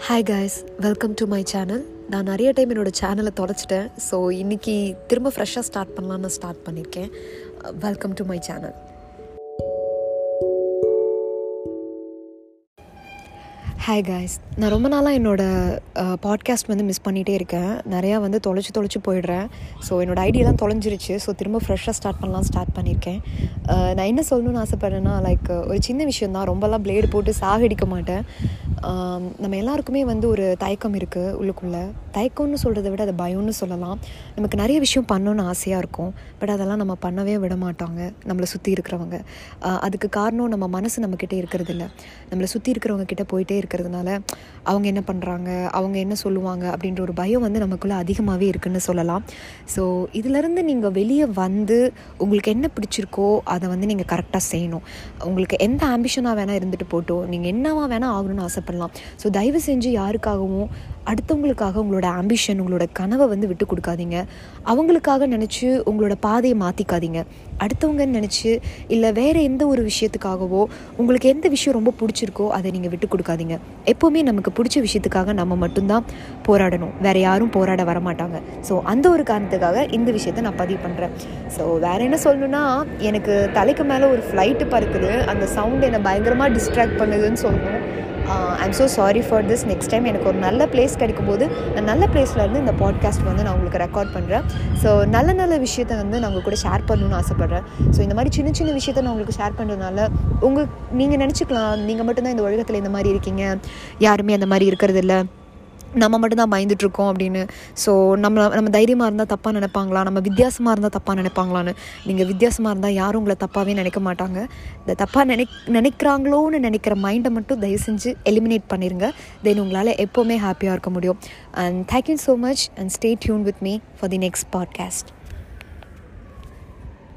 Hi guys welcome to my channel நான் நிறைய time என்னோட சேனலை தொலைச்சிட்டேன் ஸோ இன்றைக்கி திரும்ப ஃப்ரெஷ்ஷாக ஸ்டார்ட் பண்ணலான்னு ஸ்டார்ட் பண்ணியிருக்கேன் welcome to my channel hi guys நான் ரொம்ப நாளாக என்னோடய பாட்காஸ்ட் வந்து மிஸ் பண்ணிகிட்டே இருக்கேன். நிறையா வந்து தொலைச்சி தொலைச்சி போயிடுறேன். ஸோ என்னோடய ஐடியெல்லாம் தொலைஞ்சிருச்சு. ஸோ திரும்ப ஃப்ரெஷ்ஷாக ஸ்டார்ட் பண்ணலாம் ஸ்டார்ட் பண்ணியிருக்கேன். நான் என்ன சொல்லணும்னு ஆசைப்பட்றேன்னா லைக் ஒரு சின்ன விஷயம் தான். ரொம்பலாம் பிளேடு போட்டு சாகடிக்க மாட்டேன். நம்ம எல்லாருக்குமே வந்து ஒரு தயக்கம் இருக்குது உள்ளுக்குள்ளே. தயக்கம்னு சொல்கிறத விட அது பயம்னு சொல்லலாம். நமக்கு நிறைய விஷயம் பண்ணணும்னு ஆசையாக இருக்கும். பட் அதெல்லாம் நம்ம பண்ணவே விட மாட்டாங்க. நம்மளை சுற்றி இருக்கிறவங்க. அதுக்கு காரணம் நம்ம மனசு நம்மக்கிட்டே இருக்கிறது இல்லை நம்மளை சுற்றி இருக்கிறவங்க கிட்டே போயிட்டே இருக்கிறதுனால அவங்க என்ன பண்ணுறாங்க அவங்க என்ன சொல்லுவாங்க அப்படின்ற ஒரு பயம் வந்து நமக்குள்ளே அதிகமாகவே இருக்குன்னு சொல்லலாம். ஸோ இதிலேருந்து நீங்கள் வெளியே வந்து உங்களுக்கு என்ன பிடிச்சிருக்கோ அதை வந்து நீங்கள் கரெக்டாக செய்யணும். உங்களுக்கு எந்த ஆம்பிஷனாக வேணால் இருந்துட்டு போட்டோம் நீங்கள் என்னவா வேணால் ஆகணும்னு ஆசைப்படலாம். ஸோ தயவு செஞ்சு யாருக்காகவும் அடுத்தவங்களுக்காக உங்களோட ஆம்பிஷன் உங்களோட கனவை வந்து விட்டு கொடுக்காதீங்க. அவங்களுக்காக நினச்சி உங்களோட பாதையை மாற்றிக்காதீங்க அடுத்தவங்கன்னு நினச்சி இல்லை வேறு எந்த ஒரு விஷயத்துக்காகவோ உங்களுக்கு எந்த விஷயம் ரொம்ப பிடிச்சிருக்கோ அதை நீங்கள் விட்டு கொடுக்காதீங்க. எப்போவுமே நமக்கு பிடிச்ச விஷயத்துக்காக நம்ம மட்டும்தான் போராடணும். வேறு யாரும் போராட வர மாட்டாங்க ஸோ அந்த ஒரு காரணத்துக்காக இந்த விஷயத்த நான் பதிவு பண்ணுறேன் ஸோ வேறு என்ன சொல்லணுன்னா எனக்கு தலைக்கு மேலே ஒரு ஃப்ளைட்டு பறக்குது. அந்த சவுண்ட் என்னை பயங்கரமாக டிஸ்ட்ராக்ட் பண்ணுதுன்னு சொல்லணும். I'm so sorry for this next time எனக்கு ஒரு நல்ல பிளேஸ் கிடைக்கும் போது நான் நல்ல பிளேஸ்லேருந்து இந்த பாட்காஸ்ட் வந்து நான் உங்களுக்கு ரெக்கார்ட் பண்ணுறேன் ஸோ நல்ல நல்ல விஷயத்தை வந்து நான் உங்கள் கூட ஷேர் பண்ணணும்னு ஆசைப்பட்றேன். ஸோ இந்த மாதிரி சின்ன சின்ன விஷயத்தை நான் உங்களுக்கு ஷேர் பண்ணுறதுனால உங்கள் நீங்கள் நினச்சிக்கலாம். நீங்கள் மட்டும்தான் இந்த உலகத்தில் இந்த மாதிரி இருக்கீங்க. யாருமே அந்த மாதிரி இருக்கிறதில்ல. நம்ம மட்டும்தான் பயந்துட்டுருக்கோம் அப்படின்னு. ஸோ நம்ம நம்ம தைரியமாக இருந்தால் தப்பாக நினைப்பாங்களா? நம்ம வித்தியாசமாக இருந்தால் தப்பாக நினைப்பாங்களான்னு. நீங்கள் வித்தியாசமாக இருந்தால் யாரும் உங்களை தப்பாகவே நினைக்க மாட்டாங்க. இந்த தப்பாக நினை நினைக்கிறாங்களோன்னு நினைக்கிற மைண்டை மட்டும் தயவு செஞ்சு எலிமினேட் பண்ணிடுங்க தென் உங்களால் எப்போவுமே ஹாப்பியாக இருக்க முடியும். And thank you so much and stay tune with me for the next podcast